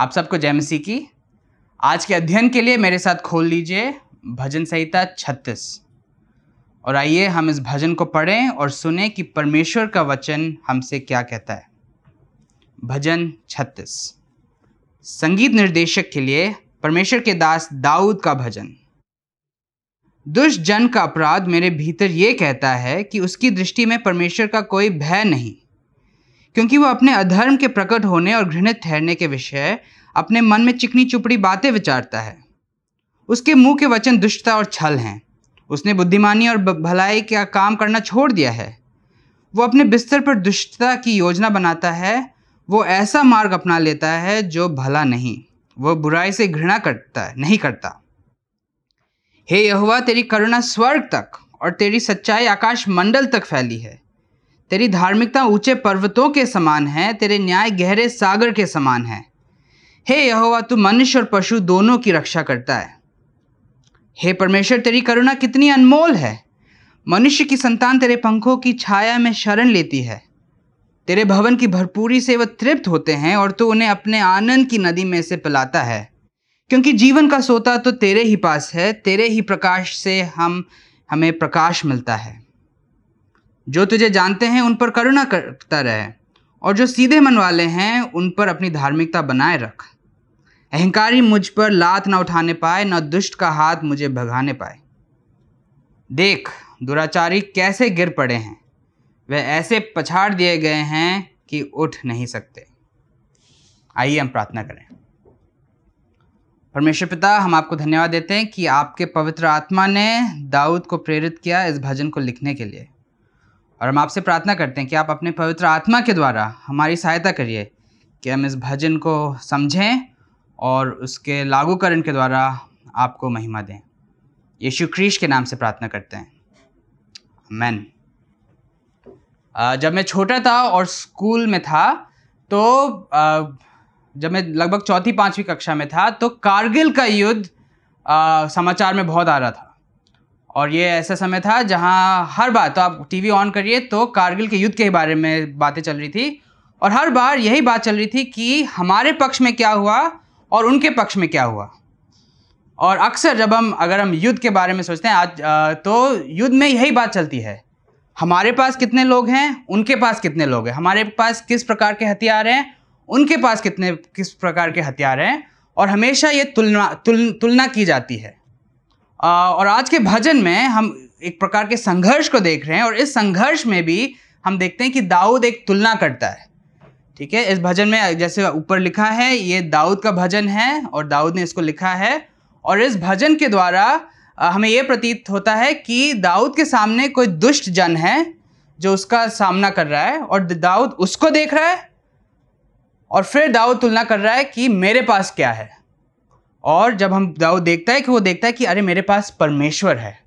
आप सबको जय मसीह की। आज के अध्ययन के लिए मेरे साथ खोल लीजिए भजन संहिता छत्तीस। और आइए हम इस भजन को पढ़ें और सुने कि परमेश्वर का वचन हमसे क्या कहता है। भजन छत्तीस। संगीत निर्देशक के लिए परमेश्वर के दास दाऊद का भजन। दुष्ट जन का अपराध मेरे भीतर ये कहता है कि उसकी दृष्टि में परमेश्वर का कोई भय नहीं। क्योंकि वह अपने अधर्म के प्रकट होने और घृणित ठहरने के विषय अपने मन में चिकनी चुपड़ी बातें विचारता है। उसके मुँह के वचन दुष्टता और छल हैं। उसने बुद्धिमानी और भलाई का काम करना छोड़ दिया है। वो अपने बिस्तर पर दुष्टता की योजना बनाता है। वो ऐसा मार्ग अपना लेता है जो भला नहीं। वह बुराई से घृणा करता है नहीं करता। हे यहुआ तेरी करुणा स्वर्ग तक और तेरी सच्चाई आकाश मंडल तक फैली है। तेरी धार्मिकता ऊँचे पर्वतों के समान है, तेरे न्याय गहरे सागर के समान है। हे यहोवा, तू मनुष्य और पशु दोनों की रक्षा करता है। हे परमेश्वर, तेरी करुणा कितनी अनमोल है। मनुष्य की संतान तेरे पंखों की छाया में शरण लेती है। तेरे भवन की भरपूरी से वह तृप्त होते हैं और तू उन्हें अपने आनंद की नदी में से पिलाता है। क्योंकि जीवन का सोता तो तेरे ही पास है, तेरे ही प्रकाश से हम, हमें प्रकाश मिलता है। जो तुझे जानते हैं, उन पर करुणा करता रहे और जो सीधे मन वाले हैं, उन पर अपनी धार्मिकता बनाए रख। अहंकारी मुझ पर लात न उठाने पाए, न दुष्ट का हाथ मुझे भगाने पाए। देख, दुराचारी कैसे गिर पड़े हैं। वे ऐसे पछाड़ दिए गए हैं कि उठ नहीं सकते। आइए हम प्रार्थना करें। परमेश्वर पिता, हम आपको धन्यवाद देते हैं कि आपके पवित्र आत्मा ने दाऊद को प्रेरित किया इस भजन को लिखने के लिए। और हम आपसे प्रार्थना करते हैं कि आप अपने पवित्र आत्मा के द्वारा हमारी सहायता करिए, कि हम इस भजन को समझें और उसके लागूकरण के द्वारा आपको महिमा दें। यीशु क्रीश के नाम से प्रार्थना करते हैं। मैन जब मैं छोटा था और स्कूल में था तो जब मैं लगभग चौथी पाँचवीं कक्षा में था तो कारगिल का युद्ध समाचार में बहुत आ रहा था। और ये ऐसा समय था जहाँ हर बार तो आप टीवी ऑन करिए तो कारगिल के युद्ध के बारे में बातें चल रही थी। और हर बार यही बात चल रही थी कि हमारे पक्ष में क्या हुआ और उनके पक्ष में क्या हुआ। और अक्सर जब हम अगर हम युद्ध के बारे में सोचते हैं आज तो युद्ध में यही बात चलती है। हमारे पास कितने लोग हैं? उनके पास कितने लोग हैं? हमारे पास किस प्रकार के हथियार हैं? उनके पास कितने किस प्रकार के हथियार हैं? और हमेशा ये तुलना तुल, तुलना की जाती है। और आज के भजन में हम एक प्रकार के संघर्ष को देख रहे हैं और इस संघर्ष में भी हम देखते हैं कि दाऊद एक तुलना करता है। ठीक है? इस भजन में जैसे ऊपर लिखा है, ये दाऊद का भजन है और दाऊद ने इसको लिखा है। और इस भजन के द्वारा हमें ये प्रतीत होता है कि दाऊद के सामने कोई दुष्ट जन है जो उसका सामना कर रहा है और दाऊद उसको देख रहा है और फिर दाऊद तुलना कर रहा है कि मेरे पास क्या है। और जब हम दाऊद देखता है कि वो देखता है कि अरे मेरे पास परमेश्वर है,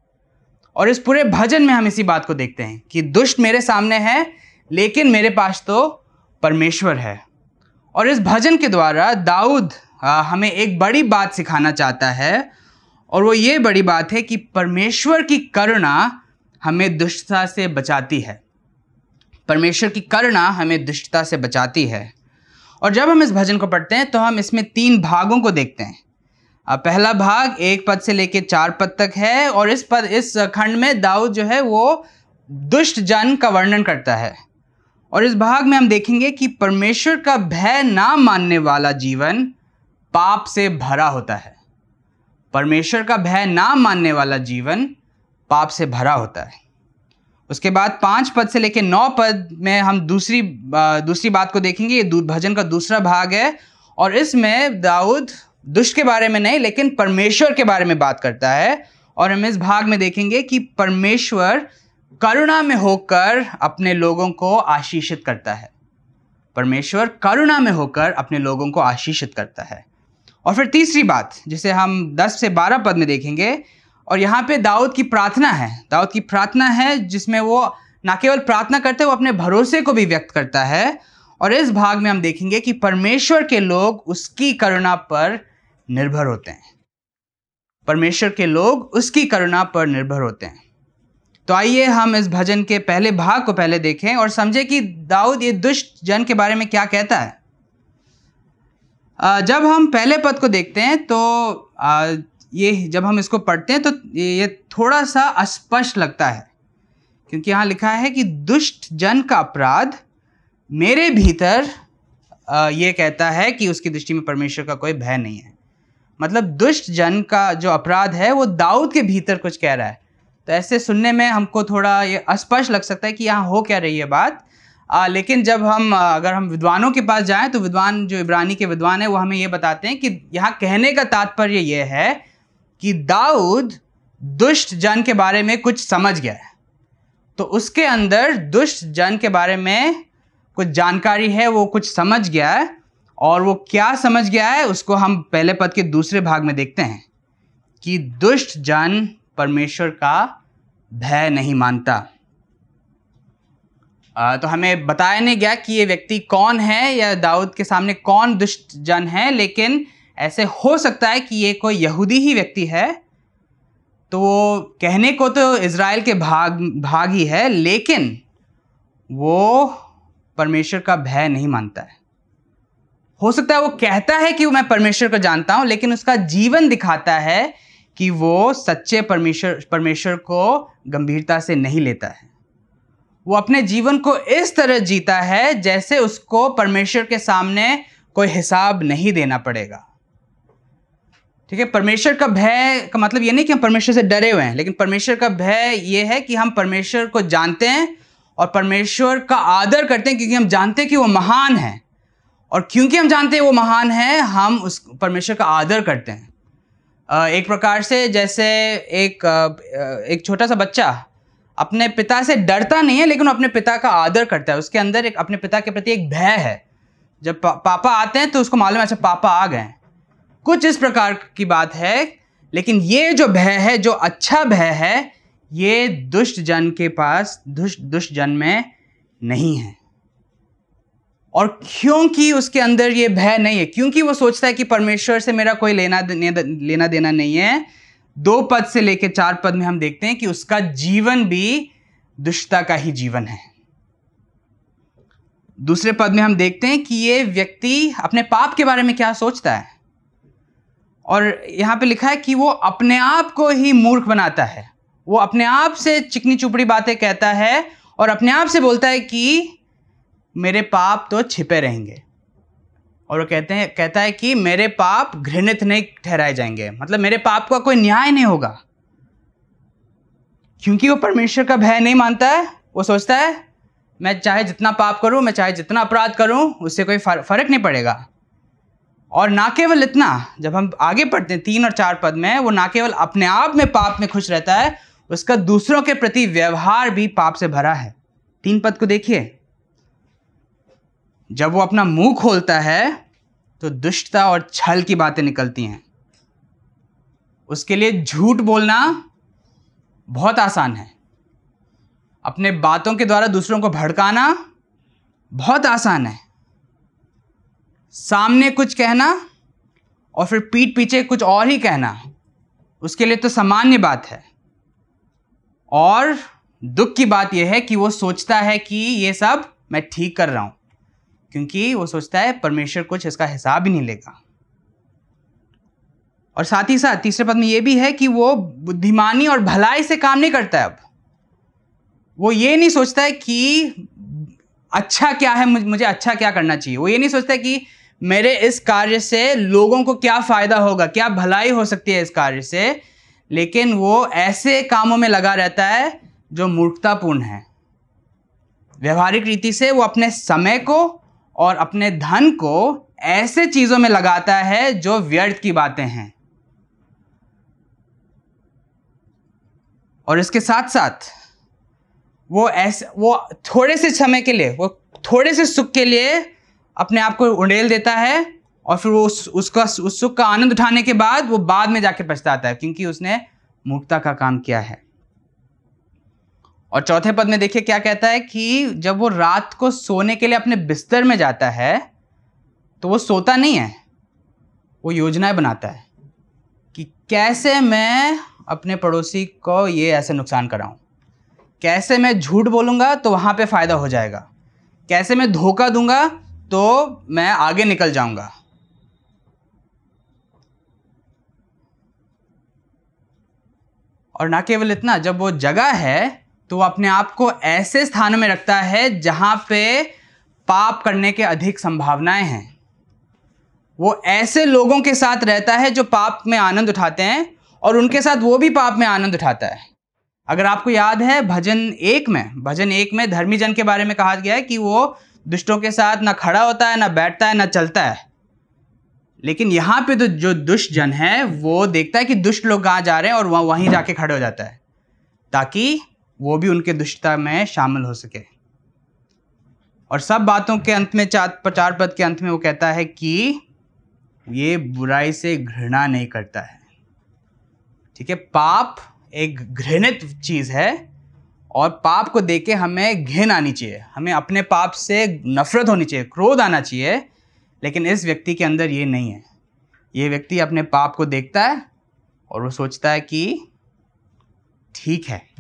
और इस पूरे भजन में हम इसी बात को देखते हैं कि दुष्ट मेरे सामने है, लेकिन मेरे पास तो परमेश्वर है। और इस भजन के द्वारा दाऊद हमें एक बड़ी बात सिखाना चाहता है, और वो ये बड़ी बात है कि परमेश्वर की करुणा हमें दुष्टता से बचाती है। परमेश्वर की करुणा हमें दुष्टता से बचाती है। और जब हम इस भजन को पढ़ते हैं तो हम इसमें तीन भागों को देखते हैं। पहला भाग एक पद से लेकर चार पद तक है और इस पद, इस खंड में दाऊद जो है वो दुष्ट जन का वर्णन करता है। और इस भाग में हम देखेंगे कि परमेश्वर का भय ना मानने वाला जीवन पाप से भरा होता है। परमेश्वर का भय ना मानने वाला जीवन पाप से भरा होता है। उसके बाद पाँच पद से लेकर नौ पद में हम दूसरी दूसरी बात को देखेंगे। ये भजन का दूसरा भाग है और इसमें दाऊद दुष्ट के बारे में नहीं, लेकिन परमेश्वर के बारे में बात करता है। और हम इस भाग में देखेंगे कि परमेश्वर करुणा में होकर अपने लोगों को आशीषित करता है। परमेश्वर करुणा में होकर अपने लोगों को आशीषित करता है। और फिर तीसरी बात, जिसे हम 10 से 12 पद में देखेंगे, और यहाँ पे दाऊद की प्रार्थना है। दाऊद की प्रार्थना है, जिसमें वो ना केवल प्रार्थना करते, वो अपने भरोसे को भी व्यक्त करता है। और इस भाग में हम देखेंगे कि परमेश्वर के लोग उसकी करुणा पर निर्भर होते हैं। परमेश्वर के लोग उसकी करुणा पर निर्भर होते हैं। तो आइए हम इस भजन के पहले भाग को पहले देखें और समझें कि दाऊद ये दुष्ट जन के बारे में क्या कहता है। जब हम पहले पद को देखते हैं तो ये जब हम इसको पढ़ते हैं तो ये थोड़ा सा अस्पष्ट लगता है। क्योंकि यहाँ लिखा है कि दुष्ट जन का अपराध मेरे भीतर ये कहता है कि उसकी दृष्टि में परमेश्वर का कोई भय नहीं है। मतलब दुष्ट जन का जो अपराध है वो दाऊद के भीतर कुछ कह रहा है। तो ऐसे सुनने में हमको थोड़ा ये अस्पष्ट लग सकता है कि यहाँ हो क्या रही है बात। आ, लेकिन जब हम अगर हम विद्वानों के पास जाएँ तो विद्वान जो इब्रानी के विद्वान है वो हमें ये बताते हैं कि यहाँ कहने का तात्पर्य ये है कि दाऊद दुष्ट जन के बारे में कुछ समझ गया है। तो उसके अंदर दुष्ट जन के बारे में कुछ जानकारी है वो कुछ समझ गया है। और वो क्या समझ गया है उसको हम पहले पद के दूसरे भाग में देखते हैं कि दुष्ट जन परमेश्वर का भय नहीं मानता। आ, तो हमें बताया नहीं गया कि ये व्यक्ति कौन है या दाऊद के सामने कौन दुष्ट जन है लेकिन ऐसे हो सकता है कि ये कोई यहूदी ही व्यक्ति है। तो वो कहने को तो इज़राइल के भाग भाग ही है लेकिन वो परमेश्वर का भय नहीं मानता है। हो सकता है वो कहता है कि मैं परमेश्वर को जानता हूँ, लेकिन उसका जीवन दिखाता है कि वो सच्चे परमेश्वर परमेश्वर को गंभीरता से नहीं लेता है। वो अपने जीवन को इस तरह जीता है जैसे उसको परमेश्वर के सामने कोई हिसाब नहीं देना पड़ेगा। ठीक है, परमेश्वर का भय का मतलब ये नहीं कि हम परमेश्वर से डरे हुए हैं, लेकिन परमेश्वर का भय ये है कि हम परमेश्वर को जानते हैं और परमेश्वर का आदर करते हैं, क्योंकि हम जानते हैं कि वो महान है। और क्योंकि हम जानते हैं वो महान है हम उस परमेश्वर का आदर करते हैं। एक प्रकार से जैसे एक एक छोटा सा बच्चा अपने पिता से डरता नहीं है लेकिन अपने पिता का आदर करता है। उसके अंदर एक अपने पिता के प्रति एक भय है। जब पा, पापा आते हैं तो उसको मालूम है अच्छा पापा आ गए कुछ इस प्रकार की बात है लेकिन ये जो भय है जो अच्छा भय है ये दुष्ट जन के पास दुष्ट दुष्ट जन में नहीं है। और क्योंकि उसके अंदर ये भय नहीं है, क्योंकि वो सोचता है कि परमेश्वर से मेरा कोई लेना लेना देना नहीं है। दो पद से लेकर चार पद में हम देखते हैं कि उसका जीवन भी दुष्टता का ही जीवन है। दूसरे पद में हम देखते हैं कि ये व्यक्ति अपने पाप के बारे में क्या सोचता है। और यहाँ पे लिखा है कि वो अपने आप को ही मूर्ख बनाता है। वो अपने आप से चिकनी चुपड़ी बातें कहता है और अपने आप से बोलता है कि मेरे पाप तो छिपे रहेंगे। और वो कहते हैं, कहता है कि मेरे पाप घृणित नहीं ठहराए जाएँगे। मतलब मेरे पाप का कोई न्याय नहीं होगा। क्योंकि वो परमेश्वर का भय नहीं मानता है, वो सोचता है, मैं चाहे जितना पाप करूँ, मैं चाहे जितना अपराध करूँ, उससे कोई फ़र्क नहीं पड़ेगा। और ना केवल इतना, जब हम आगे पढ़ते हैं, तीन और चार पद में, वो ना केवल अपने आप में पाप में खुश रहता है, उसका दूसरों के प्रति व्यवहार भी पाप से भरा है। तीन पद को देखिए। जब वो अपना मुँह खोलता है तो दुष्टता और छल की बातें निकलती हैं। उसके लिए झूठ बोलना बहुत आसान है। अपने बातों के द्वारा दूसरों को भड़काना बहुत आसान है। सामने कुछ कहना और फिर पीठ पीछे कुछ और ही कहना, उसके लिए तो सामान्य बात है। और दुख की बात यह है कि वो सोचता है कि ये सब मैं ठीक कर रहा हूँ। क्योंकि वो सोचता है परमेश्वर कुछ इसका हिसाब ही नहीं लेगा। और साथ ही साथ तीसरे पद में ये भी है कि वो बुद्धिमानी और भलाई से काम नहीं करता है अब। वो ये नहीं सोचता है कि अच्छा क्या है, मुझे अच्छा क्या करना चाहिए। वो ये नहीं सोचता कि मेरे इस कार्य से लोगों को क्या फ़ायदा होगा, क्या भलाई हो सकती है इस कार्य से, लेकिन वो ऐसे कामों में लगा रहता है जो मूर्खतापूर्ण है। व्यवहारिक रीति से वो अपने समय को और अपने धन को ऐसे चीज़ों में लगाता है जो व्यर्थ की बातें हैं। और इसके साथ साथ वो ऐसे, वो थोड़े से समय के लिए, वो थोड़े से सुख के लिए अपने आप को उड़ेल देता है और फिर वो उस, उसका, उस सुख का आनंद उठाने के बाद वो बाद में जाके पछताता है, क्योंकि उसने मूर्खता का काम किया है। और चौथे पद में देखिए क्या कहता है कि जब वो रात को सोने के लिए अपने बिस्तर में जाता है तो वो सोता नहीं है। वो योजनाएँ बनाता है कि कैसे मैं अपने पड़ोसी को ये ऐसे नुकसान कराऊं? कैसे मैं झूठ बोलूँगा तो वहाँ पे फ़ायदा हो जाएगा? कैसे मैं धोखा दूँगा तो मैं आगे निकल जाऊँगा? और ना केवल इतना, जब वो जगह है तो अपने आप को ऐसे स्थान में रखता है जहाँ पे पाप करने के अधिक संभावनाएँ हैं। वो ऐसे लोगों के साथ रहता है जो पाप में आनंद उठाते हैं और उनके साथ वो भी पाप में आनंद उठाता है। अगर आपको याद है, भजन एक में, भजन एक में धर्मी जन के बारे में कहा गया है कि वो दुष्टों के साथ ना खड़ा होता है, ना बैठता है, ना चलता है। लेकिन यहाँ पे तो जो दुष्ट जन है, वो देखता है कि दुष्ट लोग कहाँ जा रहे हैं और वह वहीं जाके खड़े हो जाता है। ताकि वो भी उनके दुष्टता में शामिल हो सके। और सब बातों के अंत में चार प्रचार पद के अंत में वो कहता है कि ये बुराई से घृणा नहीं करता है। ठीक है, पाप एक घृणित चीज़ है और पाप को देख के हमें घिन आनी चाहिए। हमें अपने पाप से नफरत होनी चाहिए, क्रोध आना चाहिए, लेकिन इस व्यक्ति के अंदर ये नहीं है। ये व्यक्ति अपने पाप को देखता है और वो सोचता है कि ठीक है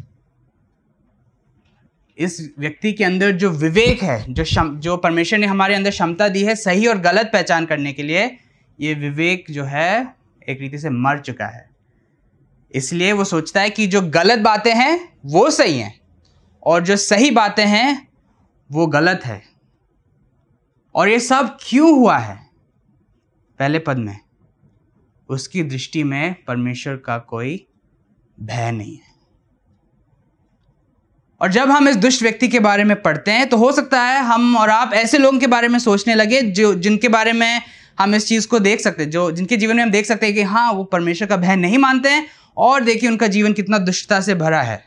इस व्यक्ति के अंदर जो विवेक है, जो शम, जो परमेश्वर ने हमारे अंदर क्षमता दी है सही और गलत पहचान करने के लिए, ये विवेक जो है, एक रीति से मर चुका है। इसलिए वो सोचता है कि जो गलत बातें हैं, वो सही हैं और जो सही बातें हैं, वो गलत है। और ये सब क्यों हुआ है? पहले पद में, उसकी दृष्टि में परमेश्वर का कोई भय नहीं है। और जब हम इस दुष्ट व्यक्ति के बारे में पढ़ते हैं तो हो सकता है हम और आप ऐसे लोगों के बारे में सोचने लगे, जो, जिनके बारे में हम इस चीज़ को देख सकते हैं जो, जिनके जीवन में हम देख सकते हैं कि हाँ वो परमेश्वर का भय नहीं मानते हैं और देखिए उनका जीवन कितना दुष्टता से भरा है।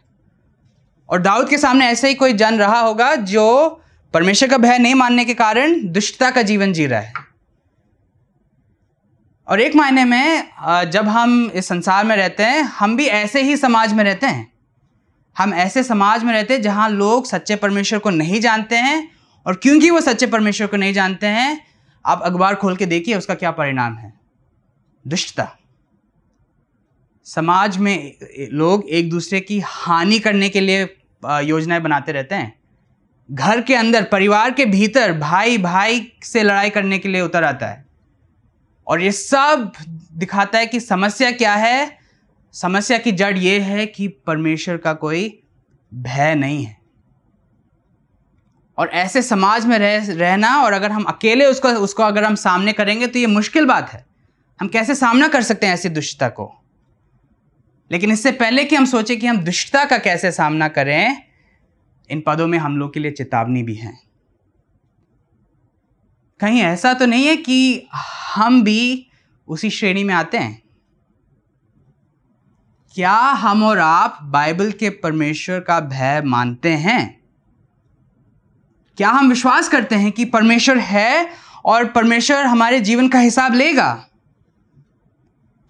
और दाऊद के सामने ऐसा ही कोई जन रहा होगा, जो परमेश्वर का भय नहीं मानने के कारण दुष्टता का जीवन जी रहा है। और एक मायने में जब हम इस संसार में रहते हैं, हम भी ऐसे ही समाज में रहते हैं। हम ऐसे समाज में रहते हैं जहाँ लोग सच्चे परमेश्वर को नहीं जानते हैं और क्योंकि वो सच्चे परमेश्वर को नहीं जानते हैं, आप अखबार खोल के देखिए उसका क्या परिणाम है। दुष्टता। समाज में लोग एक दूसरे की हानि करने के लिए योजनाएँ बनाते रहते हैं। घर के अंदर, परिवार के भीतर भाई भाई से लड़ाई करने के लिए उतर आता है। और ये सब दिखाता है कि समस्या क्या है समस्या की जड़ ये है कि परमेश्वर का कोई भय नहीं है। और ऐसे समाज में रह, रहना और अगर हम अकेले उसको उसको अगर हम सामने करेंगे तो ये मुश्किल बात है। हम कैसे सामना कर सकते हैं ऐसी दुष्टता को? लेकिन इससे पहले कि हम सोचें कि हम दुष्टता का कैसे सामना करें, इन पदों में हम लोग के लिए चेतावनी भी है। कहीं ऐसा तो नहीं है कि हम भी उसी श्रेणी में आते हैं? क्या हम और आप बाइबल के परमेश्वर का भय मानते हैं? क्या हम विश्वास करते हैं कि परमेश्वर है और परमेश्वर हमारे जीवन का हिसाब लेगा?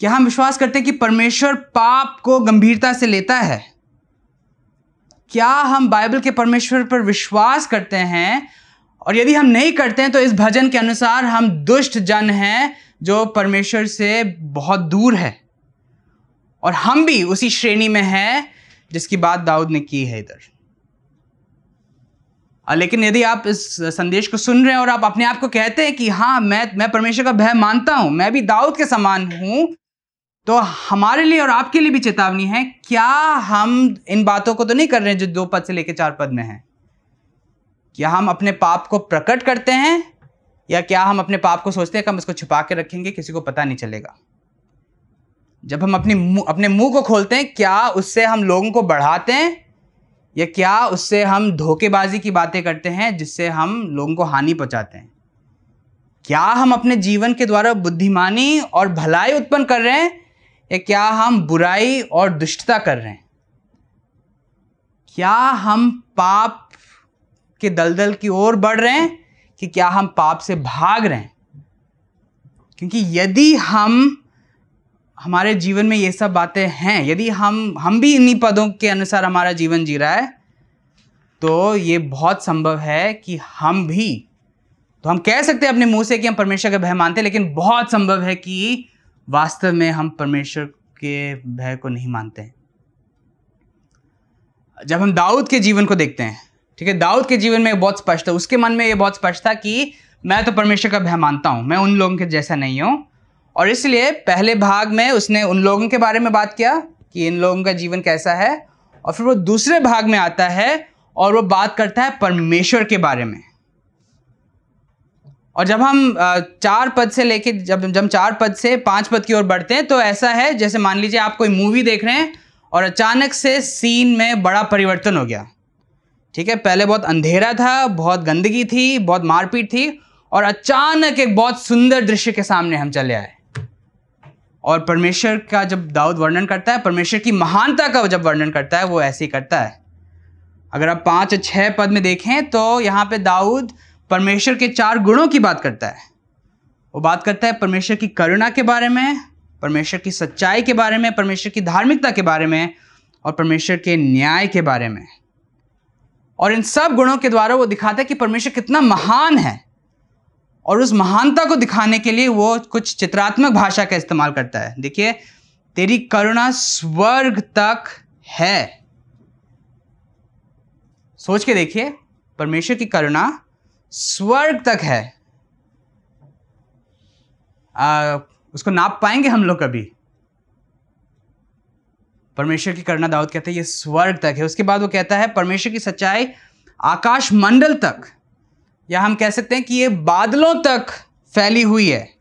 क्या हम विश्वास करते हैं कि परमेश्वर पाप को गंभीरता से लेता है? क्या हम बाइबल के परमेश्वर पर विश्वास करते हैं? और यदि हम नहीं करते हैं तो इस भजन के अनुसार हम दुष्ट जन हैं जो परमेश्वर से बहुत दूर है। और हम भी उसी श्रेणी में हैं जिसकी बात दाऊद ने की है इधर। लेकिन यदि आप इस संदेश को सुन रहे हैं और आप अपने आप को कहते हैं कि हाँ मैं मैं परमेश्वर का भय मानता हूँ, मैं भी दाऊद के समान हूँ तो हमारे लिए और आपके लिए भी चेतावनी है, क्या हम इन बातों को तो नहीं कर रहे हैं जो दो पद से लेकर चार पद में है? क्या हम अपने पाप को प्रकट करते हैं या क्या हम अपने पाप को सोचते हैं कि हम इसको छुपा के रखेंगे, किसी को पता नहीं चलेगा। जब हम अपनी अपने मुँह को खोलते हैं, क्या उससे हम लोगों को बढ़ाते हैं? या क्या उससे हम धोखेबाजी की बातें करते हैं जिससे हम लोगों को हानि पहुंचाते हैं? क्या हम अपने जीवन के द्वारा बुद्धिमानी और भलाई उत्पन्न कर रहे हैं? या क्या हम बुराई और दुष्टता कर रहे हैं? क्या हम पाप के दलदल की ओर बढ़ रहे हैं कि क्या हम पाप से भाग रहे हैं? क्योंकि यदि हम हमारे जीवन में ये सब बातें हैं। यदि हम हम भी इन्हीं पदों के अनुसार हमारा जीवन जी रहा है तो ये बहुत संभव है कि हम भी तो हम कह सकते हैं अपने मुँह से कि हम परमेश्वर का भय मानते हैं, लेकिन बहुत संभव है कि वास्तव में हम परमेश्वर के भय को नहीं मानते हैं। जब हम दाऊद के जीवन को देखते हैं, ठीक है, दाऊद के जीवन में बहुत स्पष्ट है उसके मन में ये बहुत स्पष्ट था कि मैं तो परमेश्वर का भय मानता हूँ, मैं उन लोगों के जैसा नहीं हूँ और इसलिए पहले भाग में उसने उन लोगों के बारे में बात किया कि इन लोगों का जीवन कैसा है, और फिर वो दूसरे भाग में आता है और वो बात करता है परमेश्वर के बारे में। और जब हम चार पद से लेके, जब जब चार पद से पाँच पद की ओर बढ़ते हैं तो ऐसा है, जैसे मान लीजिए आप कोई मूवी देख रहे हैं और अचानक से सीन में बड़ा परिवर्तन हो गया। ठीक है, पहले बहुत अंधेरा था, बहुत गंदगी थी, बहुत मारपीट थी, और अचानक एक बहुत सुंदर दृश्य के सामने हम चले आए। और परमेश्वर का जब दाऊद वर्णन करता है, परमेश्वर की महानता का जब वर्णन करता है, वो ऐसे ही करता है। अगर आप पाँच या छः पद में देखें तो यहाँ पे दाऊद परमेश्वर के चार गुणों की बात करता है। वो बात करता है परमेश्वर की करुणा के बारे में, परमेश्वर की सच्चाई के बारे में, परमेश्वर की धार्मिकता के बारे में और परमेश्वर के न्याय के बारे में। और इन सब गुणों के द्वारा वो दिखाता है कि परमेश्वर कितना महान है। और उस महानता को दिखाने के लिए वो कुछ चित्रात्मक भाषा का इस्तेमाल करता है। देखिए तेरी करुणा स्वर्ग तक है। सोच के देखिए परमेश्वर की करुणा स्वर्ग तक है। आ, उसको नाप पाएँगे हम लोग कभी? परमेश्वर की करुणा दाऊद कहते हैं ये स्वर्ग तक है। उसके बाद वो कहता है परमेश्वर की सच्चाई आकाश मंडल तक या हम कह सकते हैं कि ये बादलों तक फैली हुई है।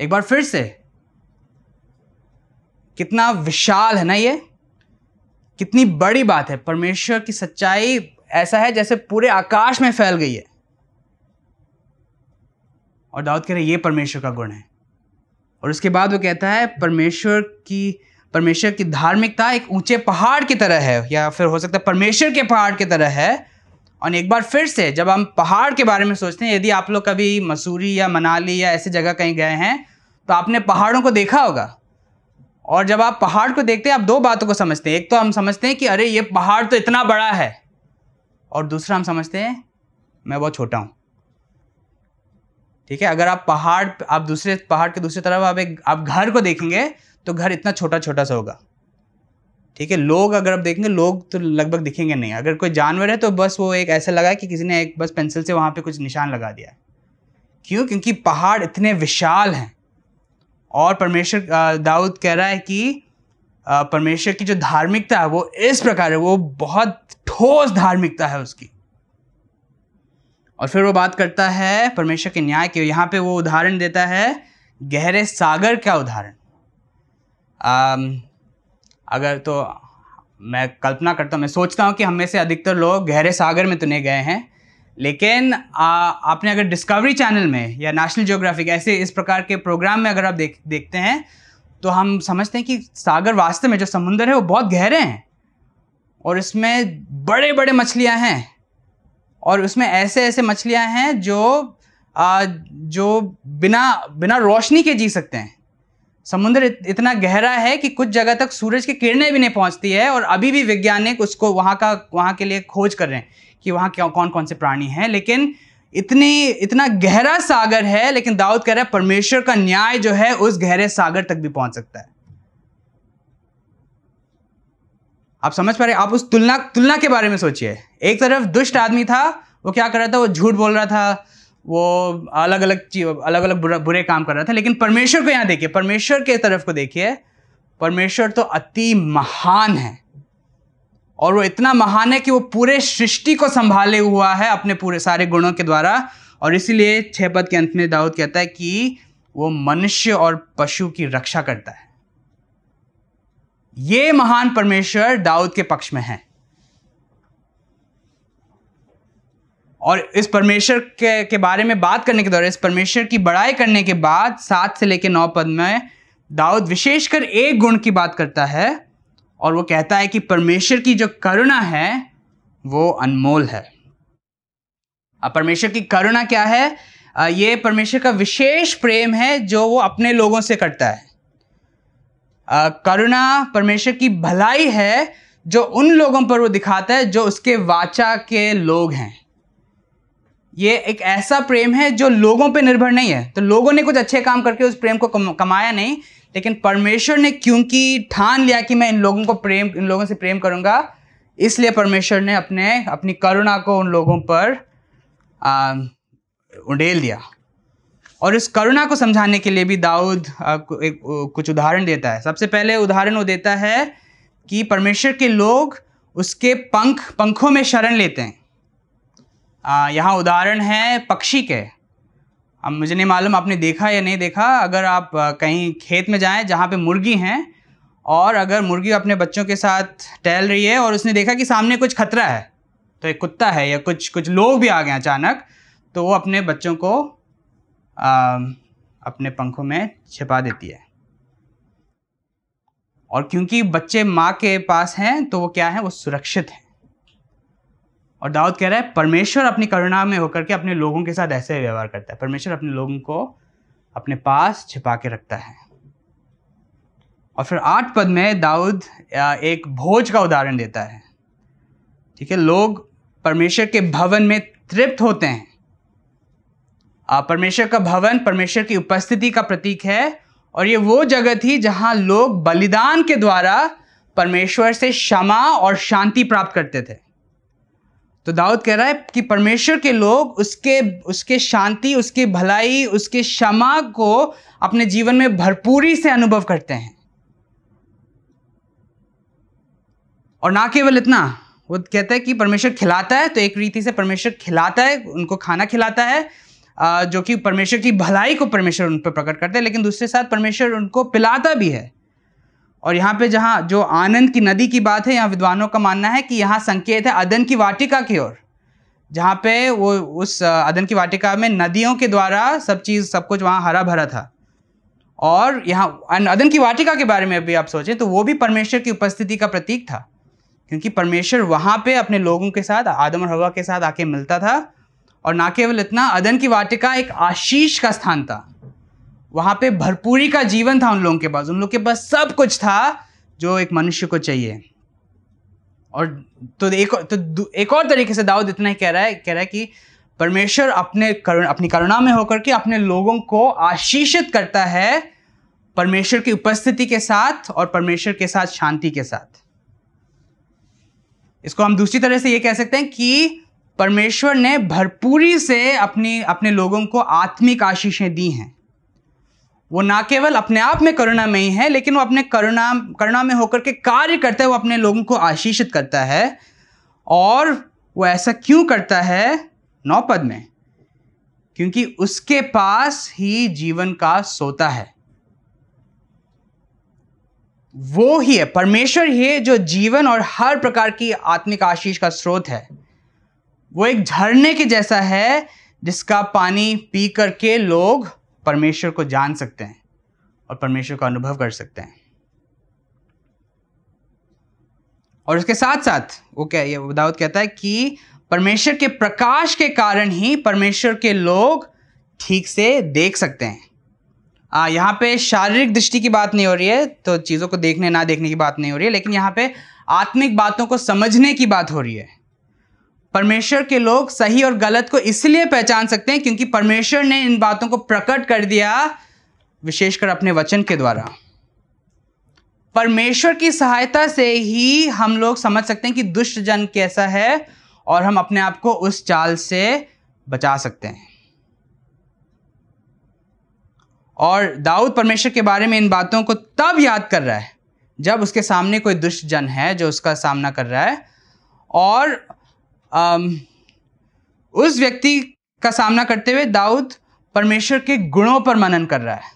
एक बार फिर से, कितना विशाल है ना ये? कितनी बड़ी बात है। परमेश्वर की सच्चाई ऐसा है जैसे पूरे आकाश में फैल गई है। और दाऊद कह रहे ये परमेश्वर का गुण है। और उसके बाद वो कहता है, परमेश्वर की परमेश्वर की धार्मिकता एक ऊँचे पहाड़ की तरह है, या फिर हो सकता है परमेश्वर के पहाड़ की तरह है। और एक बार फिर से जब हम पहाड़ के बारे में सोचते हैं, यदि आप लोग कभी मसूरी या मनाली या ऐसी जगह कहीं गए हैं तो आपने पहाड़ों को देखा होगा। और जब आप पहाड़ को देखते हैं, आप दो बातों को समझते हैं। एक तो हम समझते हैं कि अरे, ये पहाड़ तो इतना बड़ा है। और दूसरा हम समझते हैं, मैं बहुत छोटा हूँ। ठीक है? अगर आप पहाड़, आप दूसरे, पहाड़ के दूसरी तरफ़ आप एक, आप घर को देखेंगे तो घर इतना छोटा छोटा सा होगा। ठीक है, लोग अगर आप देखेंगे, लोग तो लगभग दिखेंगे नहीं। अगर कोई जानवर है तो बस वो एक ऐसा लगा कि किसी ने एक बस पेंसिल से वहाँ पे कुछ निशान लगा दिया क्यों? क्योंकि पहाड़ इतने विशाल हैं। और परमेश्वर दाऊद कह रहा है कि परमेश्वर की जो धार्मिकता है, वो इस प्रकार है, वो बहुत ठोस धार्मिकता है उसकी। और फिर वो बात करता है परमेश्वर के न्याय के। यहाँ पे वो उदाहरण देता है, गहरे सागर का उदाहरण। अगर तो मैं कल्पना करता हूँ मैं सोचता हूँ कि हम में से अधिकतर लोग गहरे सागर में तो नहीं गए हैं। लेकिन आ, आपने अगर डिस्कवरी चैनल में या नेशनल जियोग्राफिक ऐसे इस प्रकार के प्रोग्राम में अगर आप देख देखते हैं तो हम समझते हैं कि सागर वास्तव में जो समुंदर है वो बहुत गहरे हैं। और इसमें बड़े बड़े मछलियाँ हैं। और उसमें ऐसे ऐसे मछलियाँ हैं जो आ, जो बिना बिना रोशनी के जी सकते हैं। समुद्र इतना गहरा है कि कुछ जगह तक सूरज की किरणें भी नहीं पहुँचती है और अभी भी वैज्ञानिक उसको वहाँ का, वहाँ के लिए खोज कर रहे हैं कि वहाँ क्या कौन कौन से प्राणी हैं। लेकिन इतनी, इतना गहरा सागर है, लेकिन दाऊद कह रहा है परमेश्वर का न्याय जो है उस गहरे सागर तक भी पहुँच सकता है। आप समझ पा रहे आप उस तुलना तुलना के बारे में सोचिए। एक तरफ़ दुष्ट आदमी था, वो क्या कर रहा था? वो झूठ बोल रहा था। वो अलग अलग चीज़ अलग अलग बुरा काम कर रहा था, लेकिन परमेश्वर को यहाँ देखिए, परमेश्वर के तरफ़ को देखिए, परमेश्वर तो अति महान है। और वो इतना महान है कि वो पूरे सृष्टि को संभाले हुआ है अपने पूरे सारे गुणों के द्वारा। और इसीलिए छह पद के अंत में दाऊद कहता है कि वो मनुष्य और पशु की रक्षा करता है। ये महान परमेश्वर दाऊद के पक्ष में है। और इस परमेश्वर के के बारे में बात करने के दौरान, इस परमेश्वर की बड़ाई करने के बाद सात से लेकर नौ पद में दाऊद विशेषकर एक गुण की बात करता है और वो कहता है कि परमेश्वर की जो करुणा है, वो अनमोल है। अब परमेश्वर की करुणा क्या है? ये परमेश्वर का विशेष प्रेम है जो वो अपने लोगों से करता है। करुणा परमेश्वर की भलाई है जो उन लोगों पर वो दिखाता है जो उसके वाचा के लोग हैं। ये एक ऐसा प्रेम है जो लोगों पे निर्भर नहीं है। तो लोगों ने कुछ अच्छे काम करके उस प्रेम को कम, कमाया नहीं लेकिन परमेश्वर ने क्योंकि ठान लिया कि मैं इन लोगों को प्रेम इन लोगों से प्रेम करूँगा इसलिए परमेश्वर ने अपने अपनी करुणा को उन लोगों पर उड़ेल दिया। और इस करुणा को समझाने के लिए भी दाऊद कुछ उदाहरण देता है। सबसे पहले उदाहरण वो देता है कि परमेश्वर के लोग उसके पंख पंखों में शरण लेते हैं। यहाँ उदाहरण है पक्षी के। अब मुझे नहीं मालूम आपने देखा या नहीं देखा अगर आप कहीं खेत में जाएँ जहाँ पे मुर्गी हैं और अगर मुर्गी अपने बच्चों के साथ टहल रही है और उसने देखा कि सामने कुछ खतरा है तो एक कुत्ता है या कुछ कुछ लोग भी आ गए अचानक तो वो अपने बच्चों को आ, अपने पंखों में छिपा देती है। और क्योंकि बच्चे माँ के पास हैं तो वो क्या है? वो सुरक्षित हैं। और दाऊद कह रहा है, परमेश्वर अपनी करुणा में होकर के अपने लोगों के साथ ऐसे व्यवहार करता है। परमेश्वर अपने लोगों को अपने पास छिपा के रखता है। और फिर आठ पद में दाऊद एक भोज का उदाहरण देता है। ठीक है, लोग परमेश्वर के भवन में तृप्त होते हैं। परमेश्वर का भवन, परमेश्वर की उपस्थिति का प्रतीक है और ये वो जगह थी जहाँ लोग बलिदान के द्वारा परमेश्वर से क्षमा और शांति प्राप्त करते थे। तो दाऊद कह रहा है कि परमेश्वर के लोग उसके उसके शांति, उसकी भलाई, उसके क्षमा को अपने जीवन में भरपूरी से अनुभव करते हैं। और ना केवल इतना, वो कहता है कि परमेश्वर खिलाता है तो एक रीति से परमेश्वर खिलाता है, उनको खाना खिलाता है जो कि परमेश्वर की भलाई को परमेश्वर उन पर प्रकट करता है, लेकिन दूसरे साथ परमेश्वर उनको पिलाता भी है। और यहाँ पे जहाँ जो आनंद की नदी की बात है, यहाँ विद्वानों का मानना है कि यहाँ संकेत है अदन की वाटिका की ओर, जहाँ पे वो उस अदन की वाटिका में नदियों के द्वारा सब चीज़, सब कुछ वहाँ हरा भरा था। और यहाँ अदन की वाटिका के बारे में अभी आप सोचें तो वो भी परमेश्वर की उपस्थिति का प्रतीक था। क्योंकि परमेश्वर वहाँ पे अपने लोगों के साथ, आदम और हवा के साथ आके मिलता था, और ना केवल इतना, अदन की वाटिका एक आशीष का स्थान था। वहाँ पे भरपूरी का जीवन था उन लोगों के पास। उन लोगों के पास सब कुछ था जो एक मनुष्य को चाहिए। और तो एक तो एक और तरीके से दाऊद इतना ही कह रहा है, कह रहा है कि परमेश्वर अपने करुण, अपनी करुणा में होकर के अपने लोगों को आशीषित करता है परमेश्वर की उपस्थिति के साथ और परमेश्वर के साथ शांति के साथ। इसको हम दूसरी तरह से ये कह सकते हैं कि परमेश्वर ने भरपूरी से अपनी, अपने लोगों को आत्मिक आशीषें दी हैं। वो ना केवल अपने आप में करुणा में ही है, लेकिन वो अपने करुणा करुणा में होकर के कार्य करता है वो अपने लोगों को आशीषित करता है। और वो ऐसा क्यों करता है? नौपद में। क्योंकि उसके पास ही जीवन का सोता है। वो ही है, परमेश्वर ही है जो जीवन और हर प्रकार की आत्मिक आशीष का स्रोत है। वो एक झरने के जैसा है, जिसका पानी पी करके लोग परमेश्वर को जान सकते हैं और परमेश्वर का अनुभव कर सकते हैं। और उसके साथ साथ वो क्या ये दाऊद कहता है कि परमेश्वर के प्रकाश के कारण ही परमेश्वर के लोग ठीक से देख सकते हैं। आ, यहाँ पे शारीरिक दृष्टि की बात नहीं हो रही है तो चीज़ों को देखने ना देखने की बात नहीं हो रही है लेकिन यहाँ पे आत्मिक बातों को समझने की बात हो रही है। परमेश्वर के लोग सही और गलत को इसलिए पहचान सकते हैं क्योंकि परमेश्वर ने इन बातों को प्रकट कर दिया विशेषकर अपने वचन के द्वारा। परमेश्वर की सहायता से ही हम लोग समझ सकते हैं कि दुष्ट जन कैसा है और हम अपने आप को उस चाल से बचा सकते हैं। और दाऊद परमेश्वर के बारे में इन बातों को तब याद कर रहा है जब उसके सामने कोई दुष्ट जन है जो उसका सामना कर रहा है और उस व्यक्ति का सामना करते हुए दाऊद परमेश्वर के गुणों पर मनन कर रहा है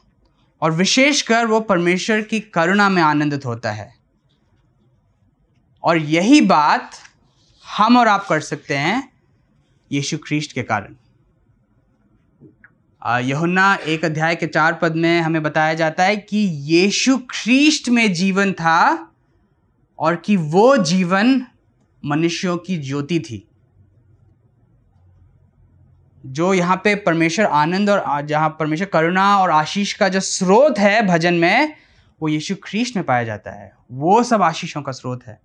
और विशेषकर वो परमेश्वर की करुणा में आनंदित होता है। और यही बात हम और आप कर सकते हैं यीशु ख्रीस्ट के कारण। यहुन्ना एक अध्याय के चार पद में हमें बताया जाता है कि यीशु ख्रीस्ट में जीवन था और कि वो जीवन मनुष्यों की ज्योति थी। जो यहाँ पे परमेश्वर आनंद और जहाँ परमेश्वर करुणा और आशीष का जो स्रोत है भजन में, वो यीशु ख्रीस्ट में पाया जाता है। वो सब आशीषों का स्रोत है।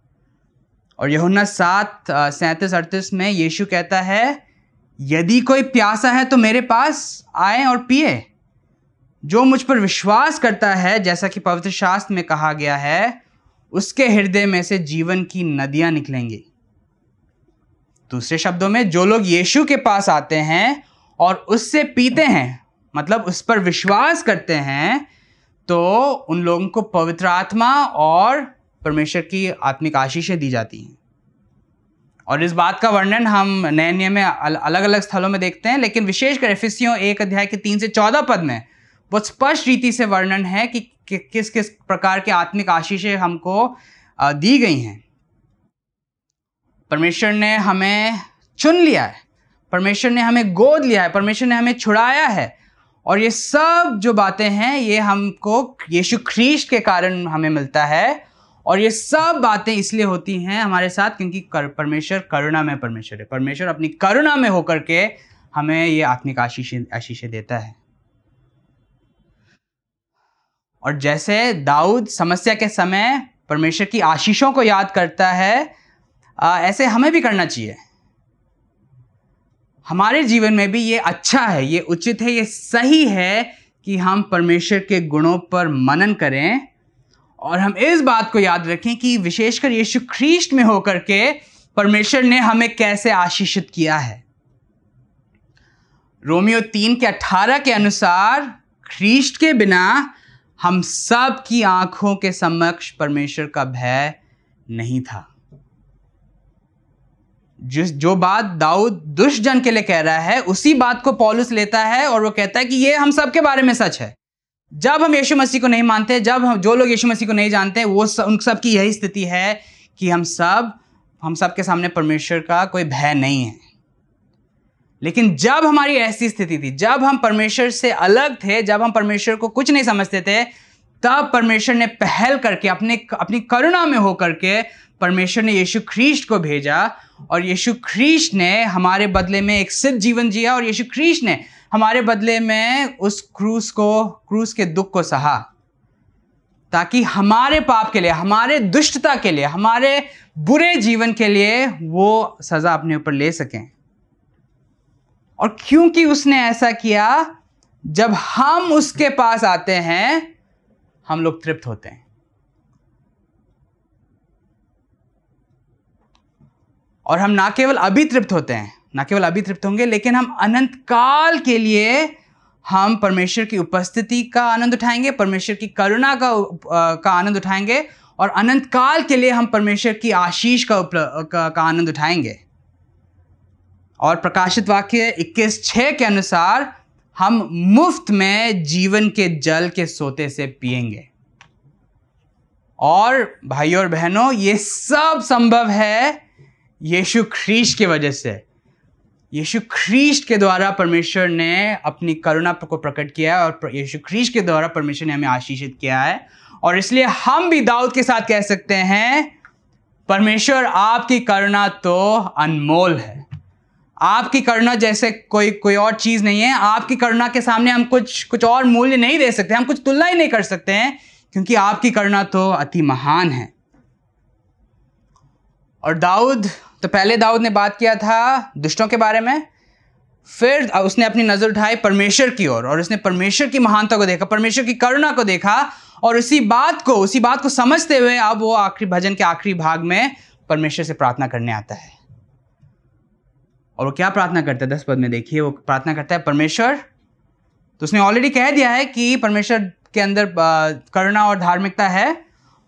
और यहुन्ना सात सैंतीस, अड़तीस में यीशु कहता है, यदि कोई प्यासा है तो मेरे पास आए और पिए। जो मुझ पर विश्वास करता है, जैसा कि पवित्र शास्त्र में कहा गया है उसके हृदय में से जीवन की नदियाँ निकलेंगी। दूसरे शब्दों में, जो लोग यीशु के पास आते हैं और उससे पीते हैं मतलब उस पर विश्वास करते हैं तो उन लोगों को पवित्र आत्मा और परमेश्वर की आत्मिक आशीषें दी जाती हैं। और इस बात का वर्णन हम नए नियम में अलग अलग स्थलों में देखते हैं, लेकिन विशेषकर एफिसियों एक अध्याय के तीन से चौदह पद में बहुत स्पष्ट रीति से वर्णन है कि, किस किस प्रकार के आत्मिक आशीषें हमको दी गई हैं। परमेश्वर ने हमें चुन लिया है। परमेश्वर ने हमें गोद लिया है। परमेश्वर ने हमें छुड़ाया है। और ये सब जो बातें हैं ये हमको यीशु ख्रीस्ट के कारण हमें मिलता है। और ये सब बातें इसलिए होती हैं हमारे साथ क्योंकि कर, परमेश्वर करुणा में परमेश्वर है। परमेश्वर अपनी करुणा में होकर के हमें ये आत्मिक आशीष आशीष देता है। और जैसे दाऊद समस्या के समय परमेश्वर की आशीषों को याद करता है आ, ऐसे हमें भी करना चाहिए। हमारे जीवन में भी ये अच्छा है ये उचित है ये सही है कि हम परमेश्वर के गुणों पर मनन करें और हम इस बात को याद रखें कि विशेषकर यीशु ख्रीस्ट में होकर के परमेश्वर ने हमें कैसे आशीषित किया है। रोमियो तीन के अठारह के अनुसार ख्रीस्ट के बिना हम सब की आँखों के समक्ष परमेश्वर का भय नहीं था। जिस जो बात दाऊद दुष्ट जन के लिए कह रहा है उसी बात को पॉलुस लेता है और वो कहता है कि ये हम सब के बारे में सच है। जब हम यीशु मसीह को नहीं मानते जब हम जो लोग यीशु मसीह को नहीं जानते वो सब, उन सब की यही स्थिति है कि हम सब हम सब के सामने परमेश्वर का कोई भय नहीं है। लेकिन जब हमारी ऐसी स्थिति थी, जब हम परमेश्वर से अलग थे, जब हम परमेश्वर को कुछ नहीं समझते थे, तब परमेश्वर ने पहल करके, अपने, अपनी करुणा में होकर के परमेश्वर ने यीशु ख्रीस्ट को भेजा और यीशु ख्रीस्ट ने हमारे बदले में एक सिद्ध जीवन जिया और यीशु ख्रीस्ट ने हमारे बदले में उस क्रूस को, क्रूस के दुख को सहा ताकि हमारे पाप के लिए, हमारे दुष्टता के लिए, हमारे बुरे जीवन के लिए वो सज़ा अपने ऊपर ले सकें। और क्योंकि उसने ऐसा किया जब हम उसके पास आते हैं हम लोग तृप्त होते हैं। और हम ना केवल अभी तृप्त होते हैं ना केवल अभी तृप्त होंगे लेकिन हम अनंत काल के लिए हम परमेश्वर की उपस्थिति का आनंद उठाएँगे परमेश्वर की करुणा का का आनंद उठाएँगे और अनंत काल के लिए हम परमेश्वर की आशीष का का, का आनंद उठाएँगे। और प्रकाशित वाक्य 21 छः के अनुसार, हम मुफ़्त में जीवन के जल के सोते से पिएँगे और भाइयों और बहनों, ये सब संभव है यीशु ख्रीश की वजह से। यीशु ख्रीस्ट के द्वारा परमेश्वर ने अपनी करुणा को प्रकट किया है और यीशु ख्रीस्ट के द्वारा परमेश्वर ने हमें आशीषित किया है। और इसलिए हम भी दाऊद के साथ कह सकते हैं, परमेश्वर आपकी करुणा तो अनमोल है। आपकी करुणा जैसे कोई कोई और चीज़ नहीं है। आपकी करुणा के सामने हम कुछ कुछ और मूल्य नहीं दे सकते हम कुछ तुलना ही नहीं कर सकते हैं क्योंकि आपकी करुणा तो अति महान है। और दाऊद तो पहले दाऊद ने बात किया था दुष्टों के बारे में फिर उसने अपनी नज़र उठाई परमेश्वर की ओर और, और उसने परमेश्वर की महानता को देखा परमेश्वर की करुणा को देखा और उसी बात को उसी बात को समझते हुए अब वो आखिरी भजन के आखिरी भाग में परमेश्वर से प्रार्थना करने आता है। और वो क्या प्रार्थना करता है? दस पद में देखिए, वो प्रार्थना करता है, परमेश्वर तो उसने ऑलरेडी कह दिया है कि परमेश्वर के अंदर करुणा और धार्मिकता है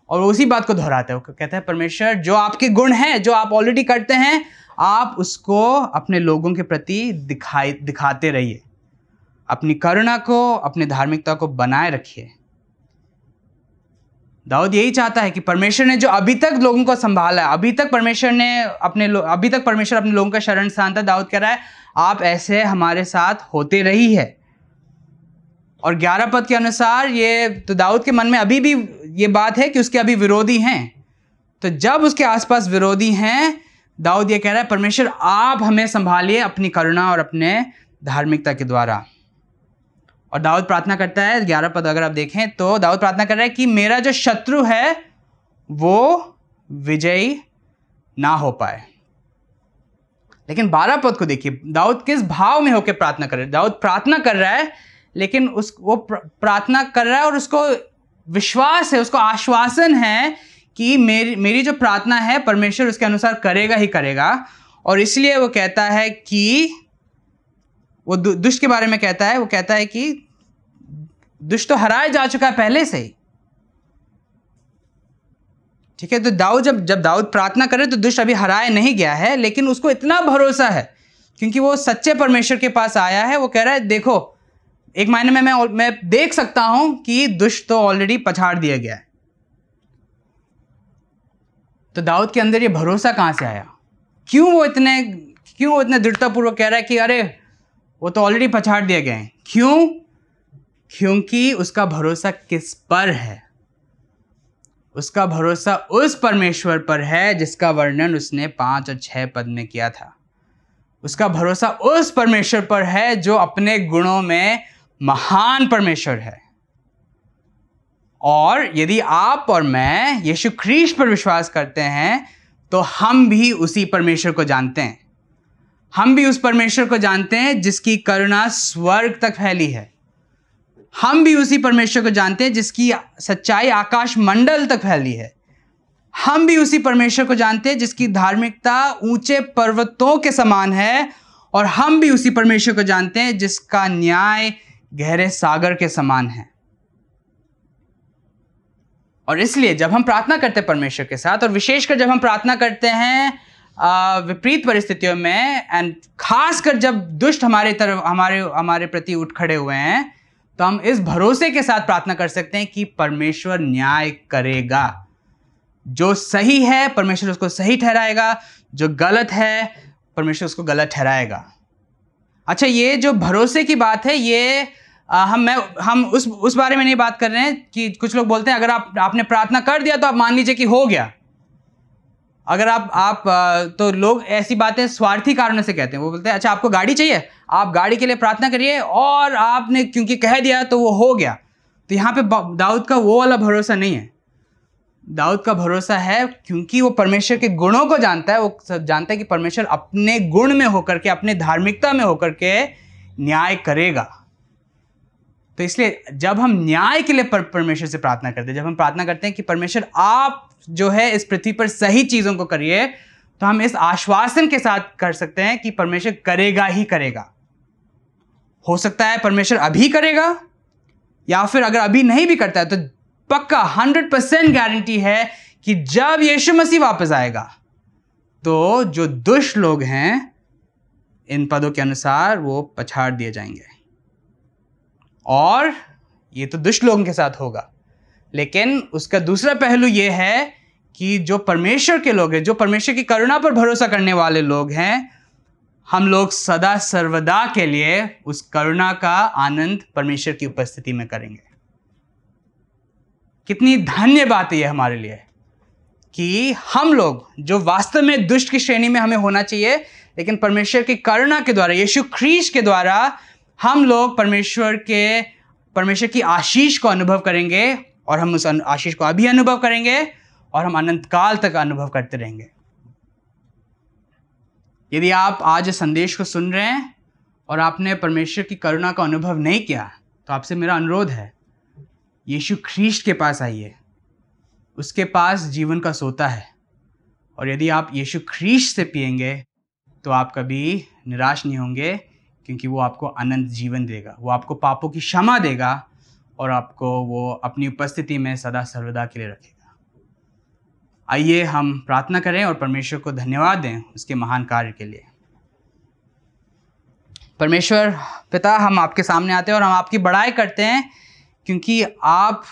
और उसी बात को दोहराता है। वो कहता है, परमेश्वर, जो आपके गुण हैं, जो आप ऑलरेडी करते हैं, आप उसको अपने लोगों के प्रति दिखाई, दिखाते रहिए। अपनी करुणा को, अपनी धार्मिकता को बनाए रखिए। दाऊद यही चाहता है कि परमेश्वर ने जो अभी तक लोगों को संभाला है, अभी तक परमेश्वर ने अपने अभी तक परमेश्वर अपने लोगों का शरण स्थान था, दाऊद कह रहा है, आप ऐसे हमारे साथ होते रही है। और ग्यारह पद के अनुसार ये तो दाऊद के मन में अभी भी ये बात है कि उसके अभी विरोधी हैं। तो जब उसके आसपास विरोधी हैं, दाऊद ये कह रहा है, परमेश्वर, आप हमें संभालिए अपनी करुणा और अपने धार्मिकता के द्वारा। और दाऊद प्रार्थना करता है, ग्यारह पद अगर आप देखें तो दाऊद प्रार्थना कर रहा है कि मेरा जो शत्रु है, वो विजयी ना हो पाए। लेकिन बारह पद को देखिए, दाऊद किस भाव में होकर प्रार्थना कर रहे दाऊद प्रार्थना कर रहा है, लेकिन उस, वो प्रार्थना कर रहा है और उसको विश्वास है, उसको आश्वासन है कि मेरी मेरी जो प्रार्थना है, परमेश्वर उसके अनुसार करेगा ही करेगा। और इसलिए वो कहता है कि वो दुष्ट के बारे में कहता है, वो कहता है कि दुष्ट तो हराया जा चुका है पहले से ही। ठीक है तो दाऊद जब जब दाऊद प्रार्थना करे तो दुष्ट अभी हराया नहीं गया है, लेकिन उसको इतना भरोसा है, क्योंकि वो सच्चे परमेश्वर के पास आया है, वो कह रहा है, देखो, एक मायने में मैं मैं देख सकता हूँ कि दुष्ट तो ऑलरेडी पछाड़ दिया गया है। तो दाऊद के अंदर ये भरोसा कहाँ से आया? क्यों वो इतने, क्यों वो इतने दृढ़तापूर्वक कह रहा है कि, अरे वो तो ऑलरेडी पछाड़ दिए गए हैं। क्यों? क्योंकि उसका भरोसा किस पर है? उसका भरोसा उस परमेश्वर पर है जिसका वर्णन उसने पाँच और छह पद में किया था। उसका भरोसा उस परमेश्वर पर है जो अपने गुणों में महान परमेश्वर है। और यदि आप और मैं यीशु ख्रीश पर विश्वास करते हैं तो हम भी उसी परमेश्वर को जानते हैं। हम भी उस परमेश्वर को जानते हैं जिसकी करुणा स्वर्ग तक फैली है। हम भी उसी परमेश्वर को जानते हैं जिसकी सच्चाई आकाश मंडल तक फैली है। हम भी उसी परमेश्वर को जानते हैं जिसकी धार्मिकता ऊँचे पर्वतों के समान है और हम भी उसी परमेश्वर को जानते हैं जिसका न्याय गहरे सागर के समान है। और इसलिए जब हम प्रार्थना करते हैं परमेश्वर के साथ और विशेषकर जब हम प्रार्थना करते हैं विपरीत परिस्थितियों में एंड खासकर जब दुष्ट हमारे तरफ़ हमारे हमारे प्रति उठ खड़े हुए हैं तो हम इस भरोसे के साथ प्रार्थना कर सकते हैं कि परमेश्वर न्याय करेगा। जो सही है परमेश्वर उसको सही ठहराएगा। जो गलत है परमेश्वर उसको गलत ठहराएगा। अच्छा ये जो भरोसे की बात है ये आ, हम मैं हम उस उस बारे में नहीं बात कर रहे हैं कि कुछ लोग बोलते हैं अगर आप आपने प्रार्थना कर दिया तो आप मान लीजिए कि हो गया। अगर आप आप तो लोग ऐसी बातें स्वार्थी कारणों से कहते हैं। वो बोलते हैं अच्छा आपको गाड़ी चाहिए? आप गाड़ी के लिए प्रार्थना करिए और आपने क्योंकि कह दिया तो वो हो गया। तो यहाँ पे दाऊद का वो वाला भरोसा नहीं है। दाऊद का भरोसा है क्योंकि वो परमेश्वर के गुणों को जानता है। वो सब जानता है कि परमेश्वर अपने गुण में होकर के, अपने धार्मिकता में होकर के न्याय करेगा। तो इसलिए जब हम न्याय के लिए परमेश्वर से प्रार्थना करते हैं, जब हम प्रार्थना करते हैं कि परमेश्वर, आप जो है इस पृथ्वी पर सही चीज़ों को करिए तो हम इस आश्वासन के साथ कर सकते हैं कि परमेश्वर करेगा ही करेगा। हो सकता है परमेश्वर अभी करेगा, या फिर अगर अभी नहीं भी करता है तो पक्का हंड्रेड परसेंट गारंटी है कि जब यीशु मसीह वापस आएगा तो जो दुष्ट लोग हैं, इन पदों के अनुसार वो पछाड़ दिए जाएँगे। और ये तो दुष्ट लोगों के साथ होगा। लेकिन उसका दूसरा पहलू ये है कि जो परमेश्वर के लोग हैं, जो परमेश्वर की करुणा पर भरोसा करने वाले लोग हैं, हम लोग सदा सर्वदा के लिए उस करुणा का आनंद परमेश्वर की उपस्थिति में करेंगे। कितनी धन्य बात है हमारे लिए कि हम लोग, जो वास्तव में दुष्ट की श्रेणी में हमें होना चाहिए, लेकिन परमेश्वर की करुणा के द्वारा, यीशु ख्रीश के द्वारा हम लोग परमेश्वर के, परमेश्वर की आशीष को अनुभव करेंगे और हम उस आशीष को अभी अनुभव करेंगे और हम अनंत काल तक अनुभव करते रहेंगे। यदि आप आज संदेश को सुन रहे हैं और आपने परमेश्वर की करुणा का अनुभव नहीं किया तो आपसे मेरा अनुरोध है, यीशु ख्रीष्ट के पास आइए। उसके पास जीवन का सोता है और यदि आप यीशु ख्रीष्ट से पिएँगे तो आप कभी निराश नहीं होंगे। क्योंकि वो आपको अनंत जीवन देगा, वो आपको पापों की क्षमा देगा और आपको वो अपनी उपस्थिति में सदा सर्वदा के लिए रखेगा। आइए हम प्रार्थना करें और परमेश्वर को धन्यवाद दें उसके महान कार्य के लिए। परमेश्वर, पिता, हम आपके सामने आते हैं और हम आपकी बड़ाई करते हैं क्योंकि आप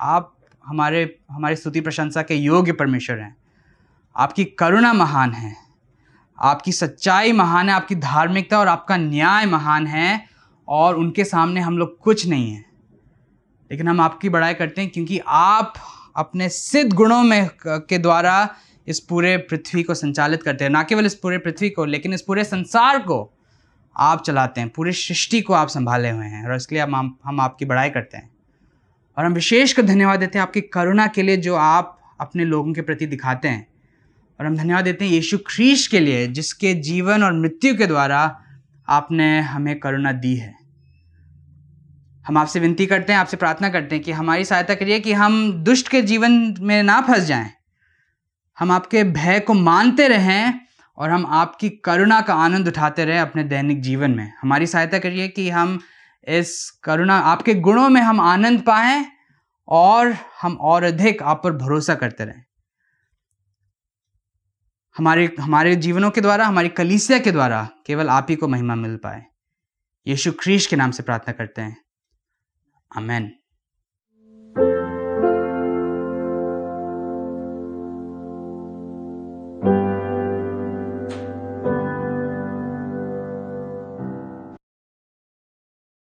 आप हमारे, हमारी स्तुति प्रशंसा के योग्य परमेश्वर हैं। आपकी करुणा महान है। आपकी सच्चाई महान है, आपकी धार्मिकता और आपका न्याय महान है और उनके सामने हम लोग कुछ नहीं हैं। लेकिन हम आपकी बड़ाई करते हैं क्योंकि आप अपने सिद्ध गुणों में के द्वारा इस पूरे पृथ्वी को संचालित करते हैं। ना केवल इस पूरे पृथ्वी को, लेकिन इस पूरे संसार को आप चलाते हैं, पूरी सृष्टि को आप संभाले हुए हैं और इसके लिए हम हम आपकी बड़ाई करते हैं। और हम विशेष कर धन्यवाद देते हैं आपकी करुणा के लिए जो आप अपने लोगों के प्रति दिखाते हैं। और हम धन्यवाद देते हैं यीशु ख्रीश के लिए, जिसके जीवन और मृत्यु के द्वारा आपने हमें करुणा दी है। हम आपसे विनती करते हैं, आपसे प्रार्थना करते हैं कि हमारी सहायता करिए कि हम दुष्ट के जीवन में ना फंस जाएँ। हम आपके भय को मानते रहें और हम आपकी करुणा का आनंद उठाते रहें अपने दैनिक जीवन में। हमारी सहायता करिए कि हम इस करुणा, आपके गुणों में हम आनंद पाएँ और हम और अधिक आप पर भरोसा करते रहें। हमारे हमारे जीवनों के द्वारा, हमारी कलीसिया के द्वारा केवल आप ही को महिमा मिल पाए। यीशु ख्रीश के नाम से प्रार्थना करते हैं। अमेन